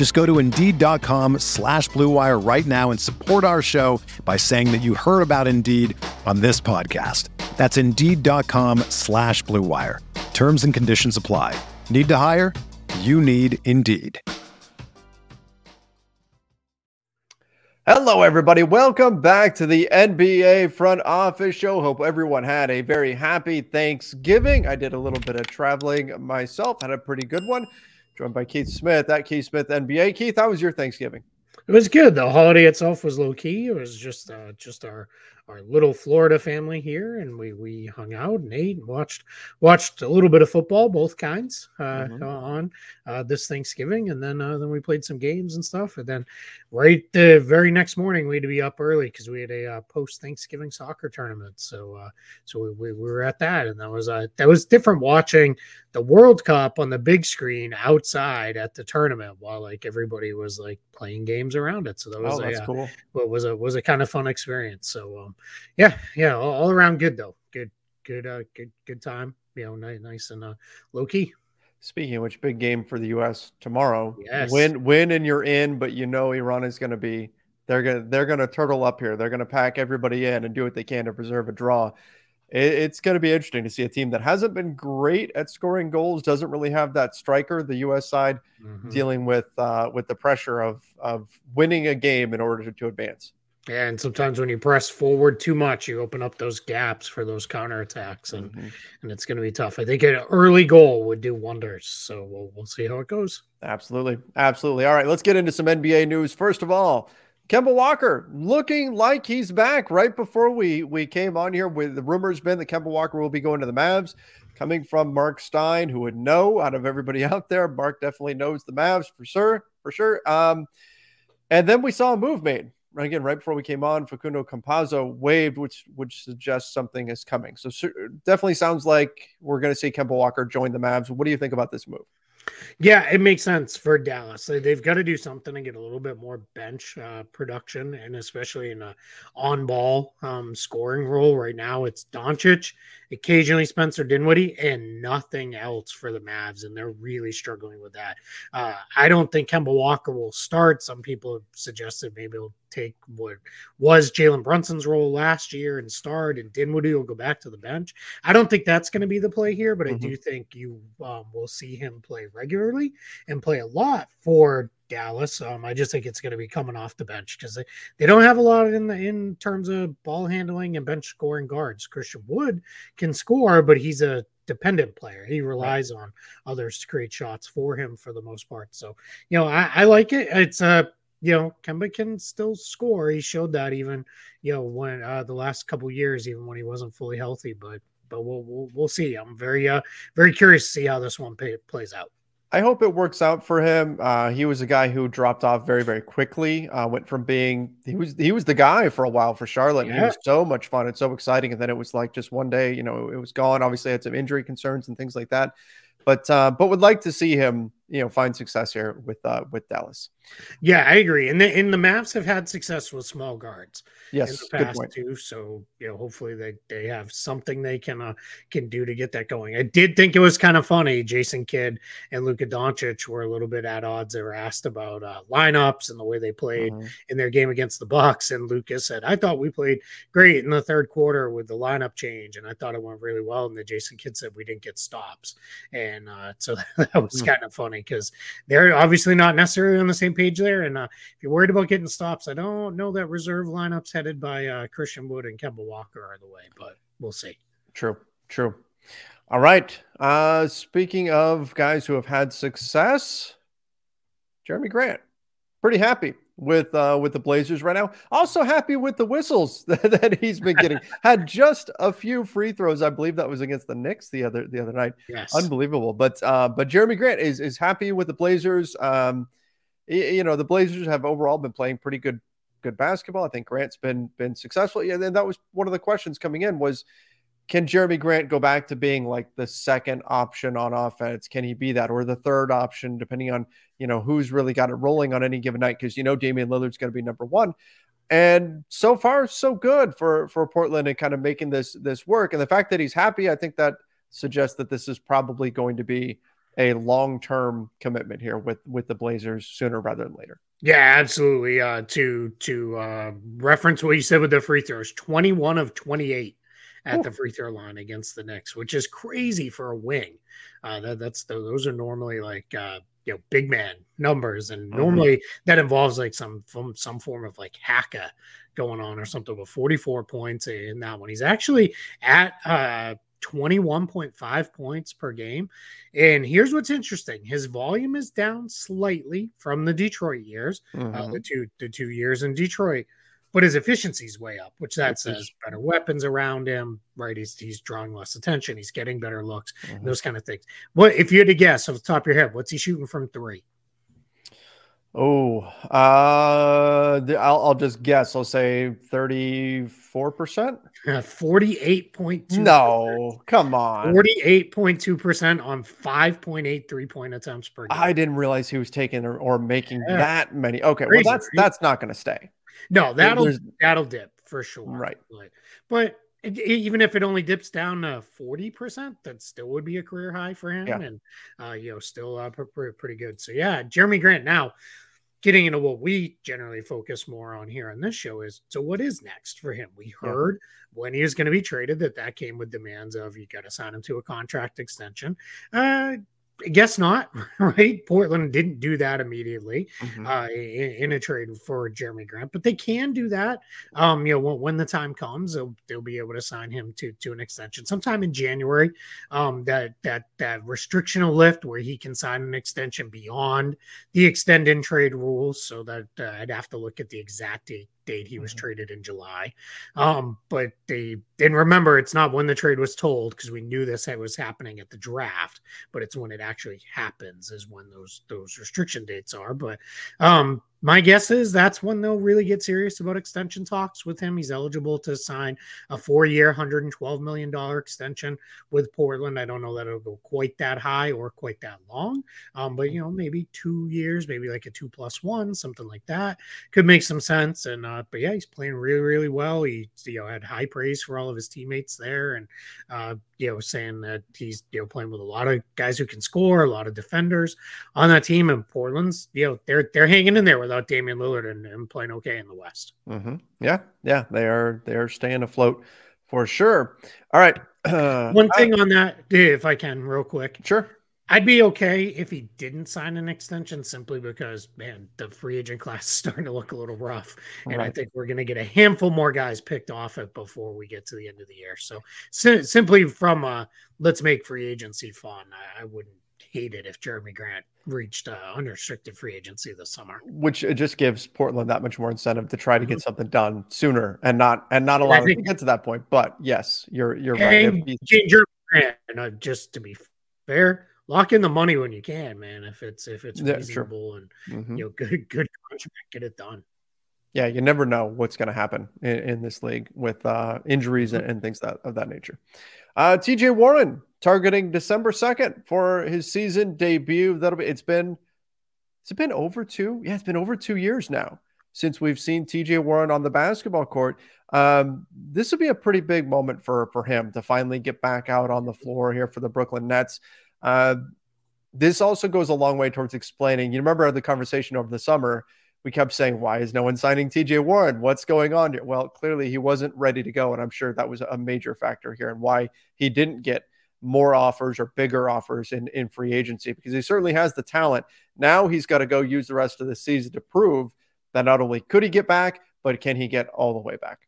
Just go to Indeed.com slash BlueWire right now and support our show by saying that you heard about Indeed on this podcast. That's Indeed.com slash BlueWire. Terms and conditions apply. Need to hire? You need Indeed. Hello, everybody. Welcome back to the NBA Front Office Show. Hope everyone had a very happy Thanksgiving. I did a little bit of traveling myself, had a pretty good one. Joined by Keith Smith at Keith Smith NBA. Keith, how was your Thanksgiving? It was good. The holiday itself was low key. It was just uh, just our our little Florida family here, and we we hung out and ate and watched watched a little bit of football, both kinds, uh, mm-hmm. on uh, this Thanksgiving, and then uh, then we played some games and stuff, and then right the very next morning we had to be up early because we had a uh, post Thanksgiving soccer tournament, so uh, so we, we, we, were at that, and that was uh, that was different watching the World Cup on the big screen outside at the tournament while like everybody was like playing games around it, so that was oh, a, cool. What was a was a kind of fun experience. So um, yeah, yeah, all, all, around good though. Good, good, uh, good, good time. You know, nice, nice and uh, low key. Speaking of which, big game for the U.S. tomorrow. Yes. Win, win, and you're in. But you know, Iran is going to be. They're gonna they're gonna turtle up here. They're gonna pack everybody in and do what they can to preserve a draw. It, it's going to be interesting to see a team that hasn't been great at scoring goals, doesn't really have that striker. The U.S. side mm-hmm. dealing with uh, with the pressure of of winning a game in order to, to advance. And sometimes when you press forward too much, you open up those gaps for those counterattacks, and mm-hmm. and it's going to be tough. I think an early goal would do wonders. So we'll we'll see how it goes. Absolutely, absolutely. All right, let's get into some NBA news. First of all, Kemba Walker looking like he's back. Right before we we came on here, with the rumors been that Kemba Walker will be going to the Mavs. Coming from Mark Stein, who would know out of everybody out there, Mark definitely knows the Mavs for sure, for sure. Um, and then we saw a move made again right before we came on, Facundo Campazzo waived, which which suggests something is coming. So definitely sounds like we're going to see Kemba Walker join the Mavs. What do you think about this move? Yeah, it makes sense for Dallas. They've got to do something to get a little bit more bench uh, production, and especially in a on-ball um, scoring role. Right now, it's Doncic, occasionally Spencer Dinwiddie, and nothing else for the Mavs, and they're really struggling with that. Uh, I don't think Kemba Walker will start. Some people have suggested maybe he'll take what was Jalen Brunson's role last year and start, and Dinwiddie will go back to the bench. I don't think that's going to be the play here, but mm-hmm. I do think you um, will see him play regularly and play a lot for Dallas. Um, I just think it's going to be coming off the bench because they, they don't have a lot in the in terms of ball handling and bench scoring guards. Christian Wood can score, but he's a dependent player. He relies right. on others to create shots for him for the most part. So, you know, I, I like it. It's a you know, Kemba can still score. He showed that even, you know, when uh, the last couple years, even when he wasn't fully healthy. But but we'll we'll, we'll see. I'm very uh very curious to see how this one pay, plays out. I hope it works out for him. Uh, he was a guy who dropped off very, very quickly. Uh, went from being he was he was the guy for a while for Charlotte. Yeah. He was so much fun and so exciting, and then it was like just one day, you know, it was gone. Obviously, had some injury concerns and things like that, but uh, but would like to see him, you know, find success here with uh, with Dallas. Yeah, I agree. And the and the Mavs have had success with small guards. Yes, in the past too. So you know, hopefully they they have something they can uh, can do to get that going. I did think it was kind of funny. Jason Kidd and Luka Doncic were a little bit at odds. They were asked about uh, lineups and the way they played mm-hmm. in their game against the Bucks, and Lucas said, "I thought we played great in the third quarter with the lineup change, and I thought it went really well." And the Jason Kidd said we didn't get stops, and uh, so that was mm-hmm. kind of funny because they're obviously not necessarily on the same page there. And uh, if you're worried about getting stops, I don't know that reserve lineups headed by uh, Christian Wood and Kemba Walker are the way, but we'll see. True, true. All right. Uh, speaking of guys who have had success, Jerami Grant, pretty happy with uh, with the Blazers right now. Also happy with the whistles that, that he's been getting. Had just a few free throws, I believe that was against the Knicks the other the other night. Yes. Unbelievable. But uh, but Jerami Grant is is happy with the Blazers. Um, you know the Blazers have overall been playing pretty good good basketball. I think Grant's been been successful. Yeah, and that was one of the questions coming in was can Jerami Grant go back to being like the second option on offense? Can he be that or the third option, depending on you know who's really got it rolling on any given night? Because you know Damian Lillard's going to be number one. And so far, so good for for Portland and kind of making this this work. And the fact that he's happy, I think that suggests that this is probably going to be a long term commitment here with with the Blazers sooner rather than later. Yeah, absolutely. Uh, to to uh, reference what you said with the free throws, twenty one of twenty eight at the free throw line against the Knicks, which is crazy for a wing. Uh, that, that's the, those are normally like uh, you know big man numbers, and mm-hmm. normally that involves like some from some form of like haka going on or something. With 44 points in that one, he's actually at uh, 21.5 points per game. And here's what's interesting: his volume is down slightly from the Detroit years, mm-hmm. uh, the mm-hmm. two the two years in Detroit but his efficiency is way up, which that says better weapons around him, right? He's he's drawing less attention, he's getting better looks, mm-hmm. those kind of things. What if you had to guess off the top of your head, what's he shooting from three? Oh, uh, I'll, I'll just guess. I'll say 34%. 48.2. No, come on. 48.2% on 5.8 three point attempts per game. I didn't realize he was taking or, or making yeah. that many. Okay. Crazy, well, that's, right? that's not going to stay. No, that'll that'll dip for sure. Right. But, but it, even if it only dips down to 40%, that still would be a career high for him. Yeah. And, uh, you know, still uh, pretty, pretty good. So, yeah, Jerami Grant. Now, getting into what we generally focus more on here on this show is so what is next for him? We heard yeah. when he was going to be traded that that came with demands of you got to sign him to a contract extension. Uh, guess not, right? Portland didn't do that immediately mm-hmm. uh, in, in, a trade for Jerami Grant, but they can do that. Um, you know, when, when the time comes, they'll, they'll, be able to sign him to to an extension sometime in January. Um, that that that restriction will lift where he can sign an extension beyond the extend in trade rules. So that uh, I'd have to look at the exact date date he was mm-hmm. traded in July. Um, but they didn't remember it's not when the trade was told because we knew this was happening at the draft, but it's when it actually happens is when those those restriction dates are. But um, my guess is that's when they'll really get serious about extension talks with him. He's eligible to sign a four year, $112 million extension with Portland. I don't know that it'll go quite that high or quite that long, um, but you know, maybe two years, maybe like a two plus one, something like that could make some sense. And, uh, but yeah, he's playing really, really well. He, you know, had high praise for all of his teammates there and, uh, you know, saying that he's, you know, playing with a lot of guys who can score, a lot of defenders on that team. And Portland's, you know, they're, they're hanging in there without Damian Lillard and, and playing okay in the West. Mm-hmm. Yeah, yeah, they are they are staying afloat for sure. All right. Uh, One thing I, on that, if I can, real quick. Sure. I'd be okay if he didn't sign an extension simply because, man, the free agent class is starting to look a little rough. And right. I think we're going to get a handful more guys picked off it before we get to the end of the year. So, si- simply from let's make free agency fun, I, I wouldn't hate it if Jerami Grant reached uh, unrestricted free agency this summer. Which just gives Portland that much more incentive to try to get mm-hmm. something done sooner and not and not allow to get to that point. But yes, you're you're right. Jerami Grant, uh, just to be fair, lock in the money when you can, man. If it's if it's reasonable and mm-hmm. you know good good contract, get it done. Yeah, you never know what's going to happen in, in, this league with uh, injuries and, mm-hmm. and things that, of that nature. Uh, TJ Warren targeting December 2nd for his season debut. That'll be it's been it's been over two. Yeah, it's been over two years now since we've seen TJ Warren on the basketball court. Um, this will be a pretty big moment for for him to finally get back out on the floor here for the Brooklyn Nets. Uh, this also goes a long way towards explaining. You remember the conversation over the summer we kept saying, why is no one signing TJ Warren? What's going on here? Well, clearly he wasn't ready to go. And I'm sure that was a major factor here and why he didn't get more offers or bigger offers in, in free agency because he certainly has the talent. Now he's got to go use the rest of the season to prove that not only could he get back, but can he get all the way back?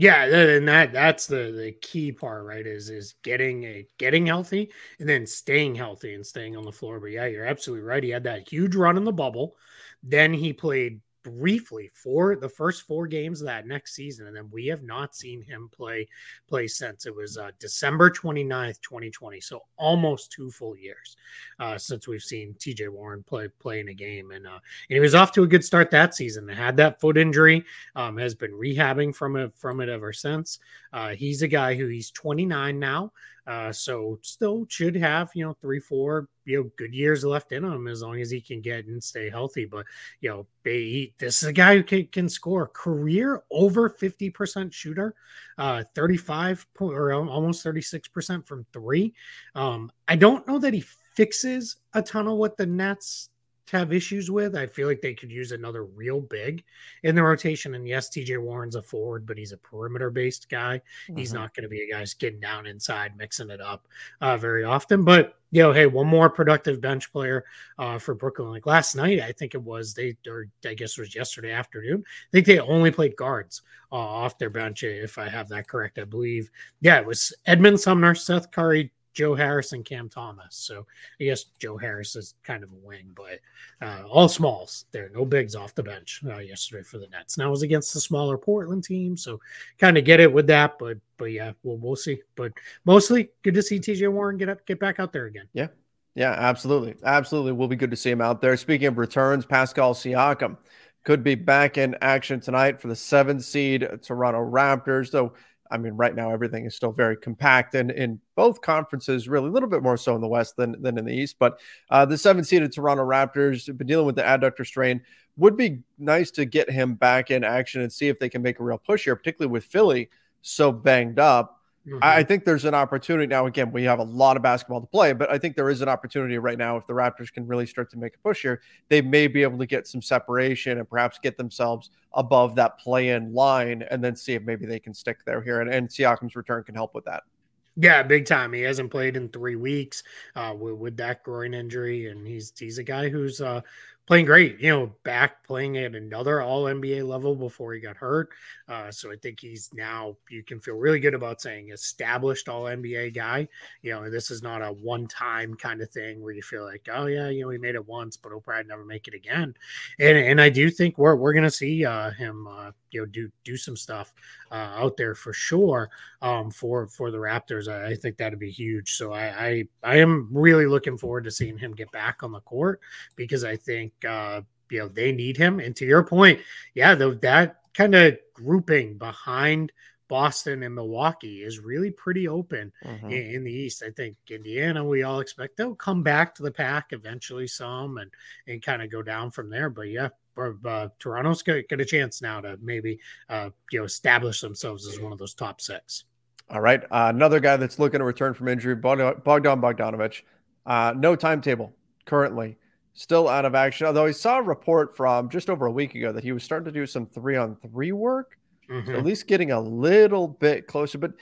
Yeah, and that that's the the key part, right? Is is getting a getting healthy and then staying healthy and staying on the floor. But yeah, you're absolutely right. He had that huge run in the bubble. Then he played briefly for the first four games of that next season and then we have not seen him play play since. It was uh, december 29th 2020 so almost two full years uh, since we've seen tj warren play play in a game and uh, and he was off to a good start that season. Had that foot injury um, has been rehabbing from it from it ever since. Uh, he's a guy who he's 29 now uh, so still should have you know three, four you know good years left in him as long as he can get and stay healthy. But you know, he, this is a guy who can, can score career over fifty percent shooter, uh, thirty five or almost thirty six percent from three. Um, I don't know that he fixes a ton of what the Nets have issues with. I feel like they could use another real big in the rotation. And yes, TJ Warren's a forward, but he's a perimeter based guy. Mm-hmm. He's not going to be a guy getting down inside, mixing it up uh, very often. But you know, hey, one more productive bench player uh, for Brooklyn. Like last night, I think it was they, or I guess it was yesterday afternoon. I think they only played guards uh, off their bench, if I have that correct. I believe, yeah, it was Edmond Sumner, Seth Curry, Joe Harris and Cam Thomas. So I guess Joe Harris is kind of a wing, but uh, all smalls. There no bigs off the bench uh, yesterday for the Nets. Now it was against the smaller Portland team, so kind of get it with that. But but yeah, we'll we'll see. But mostly good to see TJ Warren get up, get back out there again. Yeah. Yeah, absolutely. Absolutely. We'll be good to see him out there. Speaking of returns, Pascal Siakam could be back in action tonight for the seventh seed Toronto Raptors. Though I mean, right now everything is still very compact, and in both conferences, really a little bit more so in the West than than in the East. But uh, the seven-seeded Toronto Raptors have been dealing with the adductor strain. Would be nice to get him back in action and see if they can make a real push here, particularly with Philly so banged up. Mm-hmm. I think there's an opportunity now. Again, we have a lot of basketball to play, but I think there is an opportunity right now if the Raptors can really start to make a push here, they may be able to get some separation and perhaps get themselves above that play-in line, and then see if maybe they can stick there here. And, and Siakam's return can help with that. Yeah, big time. He hasn't played in three weeks uh, with, with, that groin injury, and he's he's a guy who's uh, playing great. You know, back playing at another All NBA level before he got hurt. Uh, so I think he's now you can feel really good about saying established All NBA guy. You know, this is not a one time kind of thing where you feel like, oh yeah, you know, he made it once, but he'll probably never make it again. And and I do think we're we're gonna see uh, him uh, you know do do some stuff uh, out there for sure um, for for the Raptors. I, I think that'd be huge. So I, I I am really looking forward to seeing him get back on the court because I think uh, you know they need him. And to your point, yeah, the, that kind of grouping behind Boston and Milwaukee is really pretty open mm-hmm. in, in, the East. I think Indiana, we all expect they'll come back to the pack eventually, some and and kind of go down from there. But yeah, uh, Toronto's got, got, a chance now to maybe uh, you know establish themselves as one of those top six. All right, uh, another guy that's looking to return from injury, Bogdan Bogdanovic. Uh, no timetable currently still out of action. Although I saw a report from just over a week ago that he was starting to do some three on three work, mm-hmm. so at least getting a little bit closer. But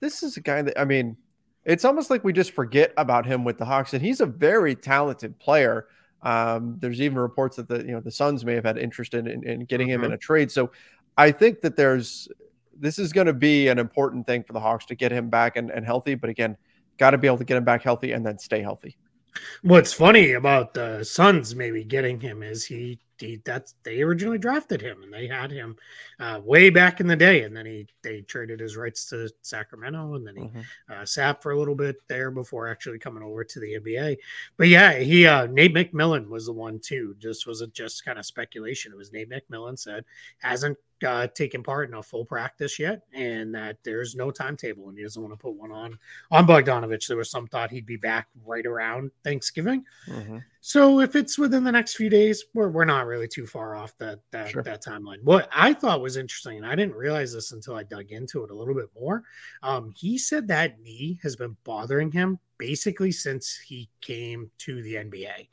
this is a guy that, I mean, it's almost like we just forget about him with the Hawks, and he's a very talented player. Um, there's even reports that the you know the Suns may have had interest in, in, in getting mm-hmm. him in a trade. So I think that there's this is going to be an important thing for the Hawks to get him back and, and healthy. But again, got to be able to get him back healthy and then stay healthy. What's funny about the Suns maybe getting him is he, he that's they originally drafted him and they had him uh, way back in the day, and then he they traded his rights to Sacramento, and then he mm-hmm. uh, sat for a little bit there before actually coming over to the NBA. But yeah, he uh, Nate McMillan was the one too. Just was it just kind of speculation? It was Nate McMillan said hasn't uh, taken part in a full practice yet, and that there's no timetable, and he doesn't want to put one on on Bogdanovic. There was some thought he'd be back right around Thanksgiving. Mm-hmm. So if it's within the next few days, we're, we're not really too far off that that, sure. that timeline. What I thought was interesting, and I didn't realize this until I dug into it a little bit more. Um, he said that knee has been bothering him basically since he came to the NBA.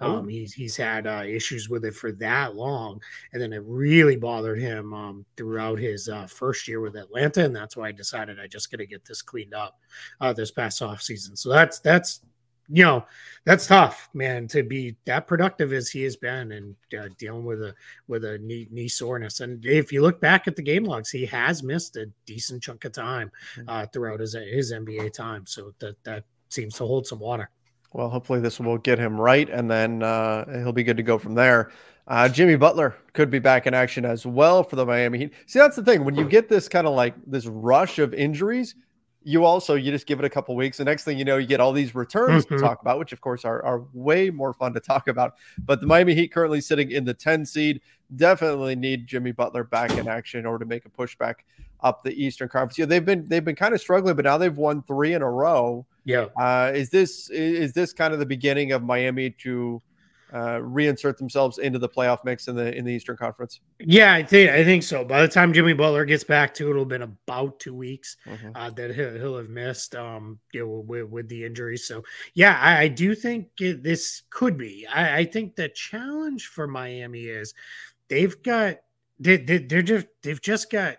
Oh. Um, he's he's had uh, issues with it for that long, and then it really bothered him um, throughout his uh, first year with Atlanta, and that's why I decided I just got to get this cleaned up uh, this past off season. So that's that's you know, that's tough, man, to be that productive as he has been and uh, dealing with a with a knee, knee soreness. And if you look back at the game logs, he has missed a decent chunk of time mm-hmm. uh, throughout his his NBA time. So that that seems to hold some water. Well, hopefully this will get him right, and then uh, he'll be good to go from there. Uh, Jimmy Butler could be back in action as well for the Miami Heat. See, that's the thing when you get this kind of like this rush of injuries you also you just give it a couple weeks. The next thing you know, you get all these returns mm-hmm. to talk about, which of course are, are way more fun to talk about. But the Miami Heat currently sitting in the 10 seed. Definitely need Jimmy Butler back in action in order to make a pushback up the Eastern Conference. Yeah, they've been they've been kind of struggling, but now they've won three in a row. Yeah. Uh, is this is this kind of the beginning of Miami to uh, reinsert themselves into the playoff mix in the in the Eastern Conference? Yeah, I think I think so. By the time Jimmy Butler gets back to it, it'll have been about two weeks mm-hmm. uh, that he'll, he'll, have missed, um, you know, with, with the injury. So yeah, I, I do think it, this could be. I, I, think the challenge for Miami is they've got they, they, they're just they've just got.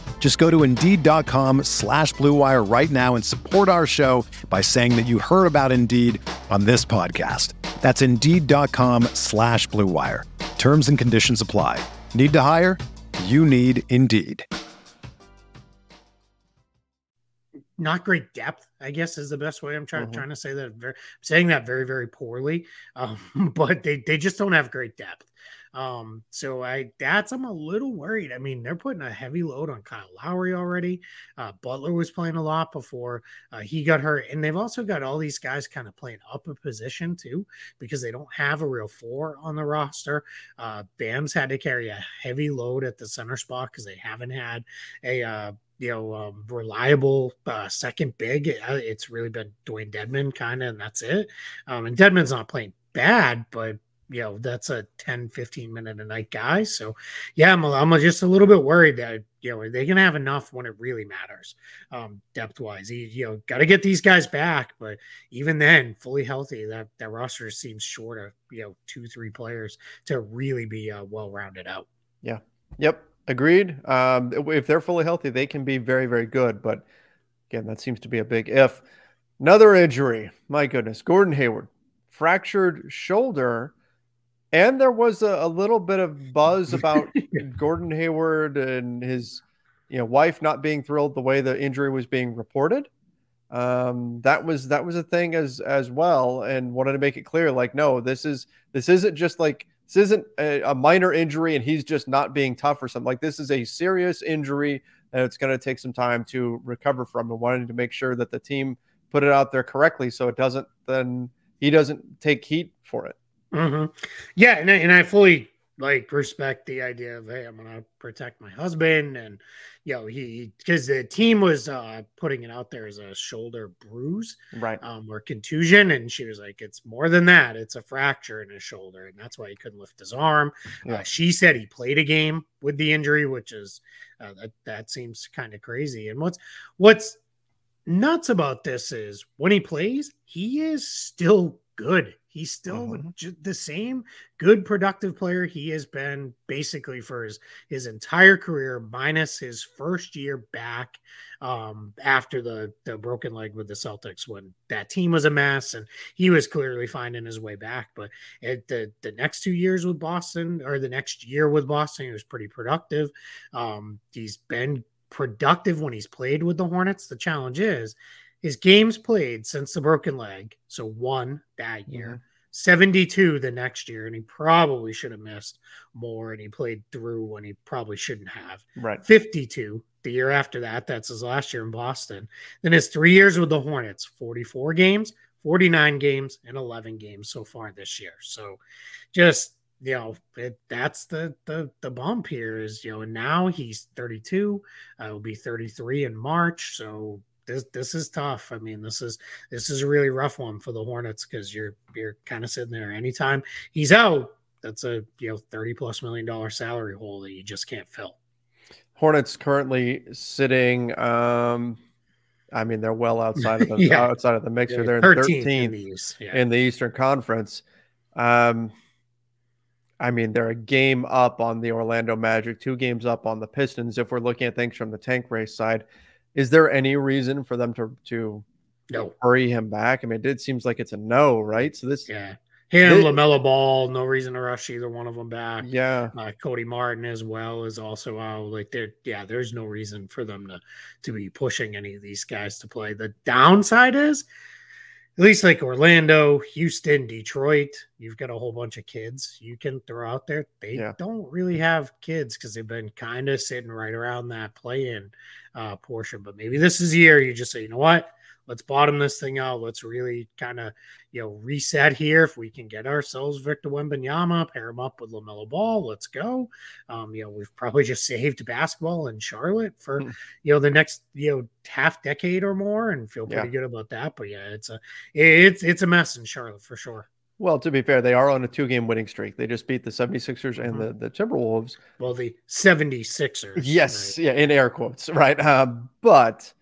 Just go to Indeed.com slash BlueWire right now and support our show by saying that you heard about Indeed on this podcast. That's Indeed.com slash BlueWire. Terms and conditions apply. Need to hire? You need Indeed. Not great depth, I guess, is the best way. I'm trying mm-hmm. trying to say that. Very, I'm saying that very very poorly, um, but they they just don't have great depth. Um, so I that's I'm a little worried. I mean, they're putting a heavy load on Kyle Lowry already. Uh, Butler was playing a lot before uh, he got hurt, and they've also got all these guys kind of playing up a position too because they don't have a real four on the roster. Uh, Bam's had to carry a heavy load at the center spot because they haven't had a uh, you know, um, reliable uh, second big. It's really been Dewayne Dedmon kind of, and that's it. Um, and Dedmon's not playing bad, but you know that's a 10 15 minute a night guy. So yeah i'm, I'm just a little bit worried that you know they gonna have enough when it really matters um depth wise you know got to get these guys back but even then fully healthy that that roster seems short of you know two three players to really be uh, well rounded out. Yeah. Yep. Agreed. Um if they're fully healthy they can be very very good but again that seems to be a big if. Another injury. My goodness. Gordon hayward. Fractured shoulder and there was a, a little bit of buzz about Gordon Hayward and his you know wife not being thrilled the way the injury was being reported. Um, that was that was a thing as as well, and wanted to make it clear, like, no, this is this isn't just like this isn't a, a minor injury, and he's just not being tough or something. Like this is a serious injury, and it's going to take some time to recover from. And wanted to make sure that the team put it out there correctly, so it doesn't then he doesn't take heat for it. Mm-hmm. Yeah, and I, and I fully like respect the idea of hey, I'm gonna protect my husband, and you know he because the team was uh putting it out there as a shoulder bruise, right, um, or contusion, and she was like, it's more than that, it's a fracture in his shoulder, and that's why he couldn't lift his arm. Yeah. Uh, she said he played a game with the injury, which is uh, that that seems kind of crazy. And what's what's nuts about this is when he plays, he is still good. He's still mm-hmm. the same good, productive player he has been basically for his his entire career, minus his first year back um, after the the broken leg with the Celtics when that team was a mess and he was clearly finding his way back. But at the the next two years with Boston or the next year with Boston, he was pretty productive. Um, he's been productive when he's played with the Hornets. The challenge is his games played since the broken leg, so one that year, 72 the next year, and he probably should have missed more, and he played through when he probably shouldn't have. Right. 52 the year after that. That's his last year in Boston. Then his three years with the Hornets 44 games, 49 games, and 11 games so far this year. So just you know it, that's the the the bump here is you know and now he's 32 uh, will be 33 in march so this this is tough i mean this is this is a really rough one for the hornets because you're you're kind of sitting there anytime he's out that's a you know 30 plus million dollar salary hole that you just can't fill hornets currently sitting um I mean, they're well outside of the Yeah. outside of the mixer. Yeah, they're 13th 13th in the East. Yeah. in the Eastern Conference. Um, I mean, they're a game up on the Orlando Magic, two games up on the Pistons. If we're looking at things from the tank race side, is there any reason for them to to no hurry him back? I mean, it seems like it's a no, right? So this, yeah him LaMelo Ball no reason to rush either one of them back yeah, uh, Cody Martin as well is also out. Like there, yeah, there's no reason for them to to be pushing any of these guys to play. The downside is, at least like Orlando, Houston, Detroit, you've got a whole bunch of kids you can throw out there. They Yeah. don't really have kids because they've been kind of sitting right around that play-in uh, portion. But maybe this is the year you just say, you know what? Let's bottom this thing out. Let's really kind of, you know, reset here. If we can get ourselves Victor Wembanyama, pair him up with Lamelo Ball, let's go. Um, you know, we've probably just saved basketball in Charlotte for Hmm. you know the next you know half decade or more, and feel pretty Yeah. good about that. But yeah, it's a it's it's a mess in Charlotte for sure. Well, to be fair, they are on a two game winning streak. They just beat the 76ers and the, the Timberwolves. Well, the 76ers. Yes, right? yeah, in air quotes, right? Um, but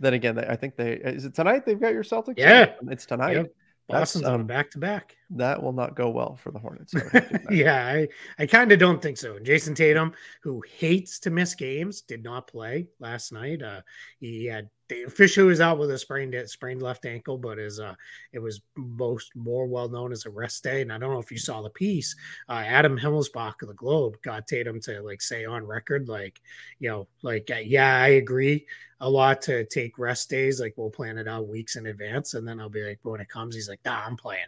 then again, I think they is it tonight they've got your Celtics? Yeah. it's tonight. Yep. That's, Boston's on um, back to back. That will not go well for the Hornets. I would have to imagine. yeah, I, I kind of don't think so. And Jayson Tatum, who hates to miss games, did not play last night. Uh, he had the official was out with a sprained sprained left ankle, but is uh it was most more well known as a rest day. And I don't know if you saw the piece. Uh, Adam Himmelsbach of the Globe got Tatum to like say on record, like you know, like uh, yeah, I agree a lot to take rest days. Like we'll plan it out weeks in advance, and then I'll be like, when it comes, he's like, nah, I'm playing.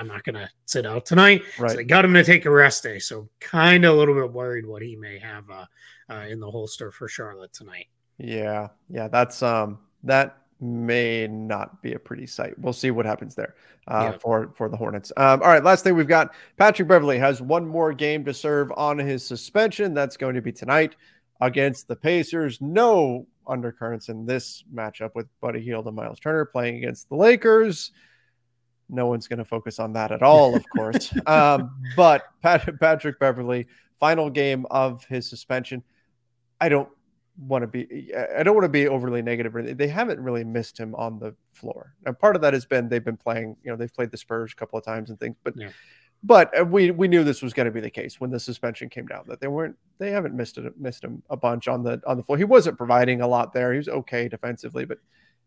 I'm not gonna sit out tonight. So they got him to take a rest day. So kind of a little bit worried what he may have uh, uh, in the holster for Charlotte tonight. Yeah, yeah, that's um that may not be a pretty sight. We'll see what happens there uh, Yeah. for for the Hornets. Um, all right, last thing we've got Patrick Beverley has one more game to serve on his suspension. That's going to be tonight against the Pacers. No undercurrents in this matchup with Buddy Hield and Miles Turner playing against the Lakers. No one's going to focus on that at all, of course. um, but Pat- Patrick Beverley, final game of his suspension. I don't want to be I don't want to be overly negative. They haven't really missed him on the floor. And part of that has been they've been playing, you know, they've played the Spurs a couple of times and things, but Yeah. but uh, we we knew this was going to be the case when the suspension came down that they weren't they haven't missed it missed him a bunch on the on the floor. He wasn't providing a lot there. He was okay defensively, but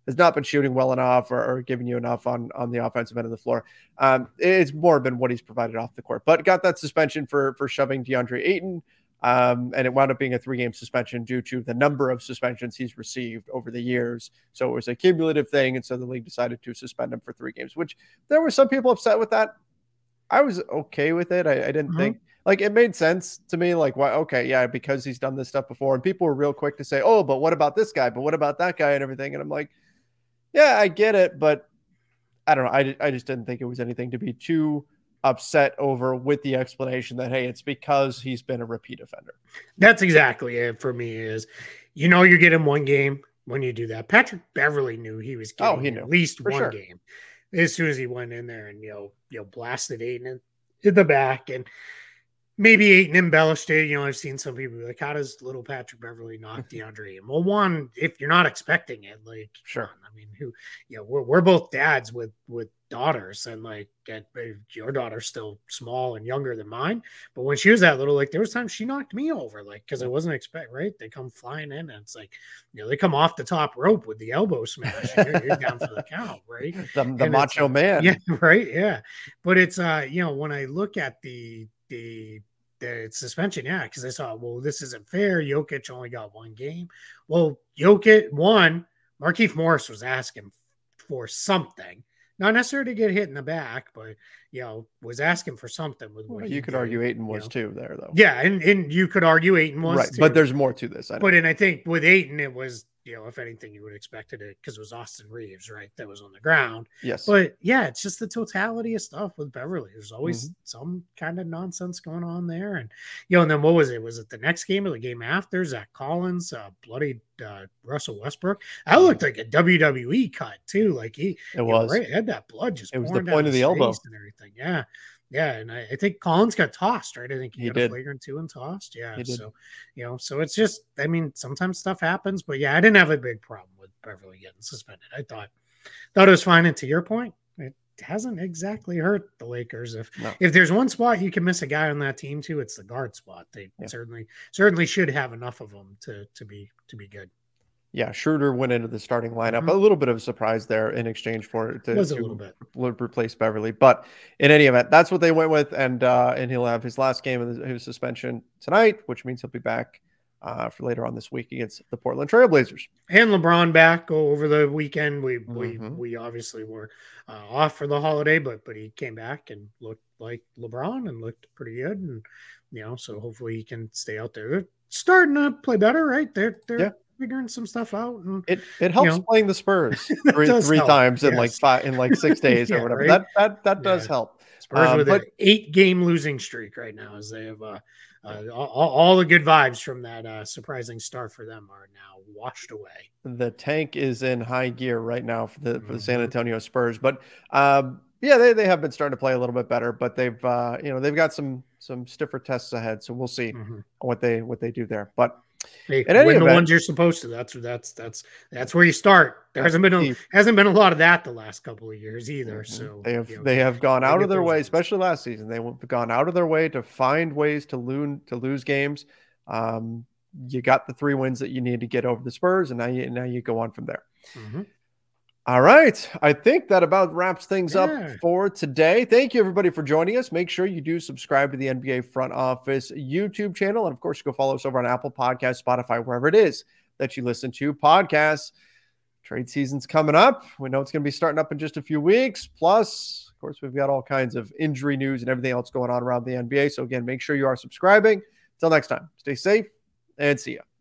has not been shooting well enough or, or giving you enough on on the offensive end of the floor. Um, it's more been what he's provided off the court, but got that suspension for for shoving DeAndre Ayton. Um, and it wound up being a three game suspension due to the number of suspensions he's received over the years. So it was a cumulative thing. And so the league decided to suspend him for three games, which there were some people upset with that. I was okay with it. I, I didn't Mhm. think like it made sense to me. Like, why? Okay, yeah, because he's done this stuff before. And people were real quick to say, oh, but what about this guy? But what about that guy and everything? And I'm like, yeah, I get it. But I don't know. I, I just didn't think it was anything to be too upset over with the explanation that, hey, it's because he's been a repeat offender. That's exactly it for me. Is you know you're getting one game when you do that. Patrick Beverley knew he was Oh, getting he at least for one sure. game as soon as he went in there and you know you know blasted Ayton in the back and maybe Ayton embellished it. You know, I've seen some people be like, "How does little Patrick Beverley knock mm-hmm. DeAndre?" in?" Well, one, if you're not expecting it, like, Sure. I mean, who, you know, we're, we're both dads with with daughters, and like, at, your daughter's still small and younger than mine, but when she was that little, like, there was times she knocked me over, like, because I mm-hmm. wasn't expect right. They come flying in, and it's like, you know, they come off the top rope with the elbow smash. You're, you're down for the count, right? The, the macho man. Yeah, right. Yeah, but it's uh, you know, when I look at the the the suspension, yeah, because I saw, well, this isn't fair. Jokic only got one game. Well, Jokic one, Markieff Morris was asking for something. not necessarily to get hit in the back, but you know, was asking for something with what well, you could did, argue Ayton was know. too there though. Yeah, and, and you could argue Ayton was right, too. but there's more to this. But and I think with Ayton, it was you know, if anything, you would have expected it because it was Austin Reaves, right? That was on the ground. Yes. But yeah, it's just the totality of stuff with Beverley. There's always mm-hmm. some kind of nonsense going on there. And, you know, and then what was it? Was it the next game or the game after? Zach Collins, uh, bloody uh, Russell Westbrook. That looked like a WWE cut too. Like he, it was, know, right, had that blood just it was the point of the elbow and everything. Yeah. Yeah, and I, I, think Collins got tossed, right? I think he, he got did. a flagrant two and tossed. Yeah, so you know, so it's just, I mean, sometimes stuff happens, but yeah, I didn't have a big problem with Beverley getting suspended. I thought thought it was fine. And to your point, it hasn't exactly hurt the Lakers. If no. if there's one spot you can miss a guy on that team too, it's the guard spot. They yeah. certainly certainly should have enough of them to to be to be good yeah, Schroeder went into the starting lineup. Mm-hmm. A little bit of a surprise there in exchange for to, was a little bit replace Beverley. but in any event, that's what they went with, and uh, and he'll have his last game of his suspension tonight, which means he'll be back uh, for later on this week against the Portland Trailblazers. And LeBron back over the weekend. We we mm-hmm. we obviously were uh, off for the holiday, but but he came back and looked like LeBron and looked pretty good, and you know, so hopefully he can stay out there. They're starting to play better, right? They're they're yeah figuring some stuff out. And, it it helps you know, playing the Spurs three, three times yes. in like five in like six days yeah, or whatever. Right? That that that does help. Spurs um, with but, an eight game losing streak right now, as they have uh, uh, all, all, the good vibes from that uh, surprising start for them are now washed away. The tank is in high gear right now for the, for the San mm-hmm. Antonio Spurs, but um, yeah, they, they have been starting to play a little bit better, but they've uh, you know they've got some some stiffer tests ahead, so we'll see mm-hmm. what they what they do there. But Hey, win event, the ones you're supposed to. That's that's that's that's where you start. There hasn't been a, hasn't been a lot of that the last couple of years either. So they have you know, they have gone out of their way, especially last season. They have gone out of their way to find ways to lose to lose games. Um, you got the three wins that you need to get over the Spurs, and now you now you go on from there. Mm-hmm. All right. I think that about wraps things yeah. up for today. Thank you, everybody, for joining us. Make sure you do subscribe to the NBA Front Office YouTube channel. And of course, you go follow us over on Apple Podcasts, Spotify, wherever it is that you listen to podcasts. Trade season's coming up. We know it's going to be starting up in just a few weeks. Plus, of course, we've got all kinds of injury news and everything else going on around the NBA. So, again, make sure you are subscribing. Until next time, stay safe and see you.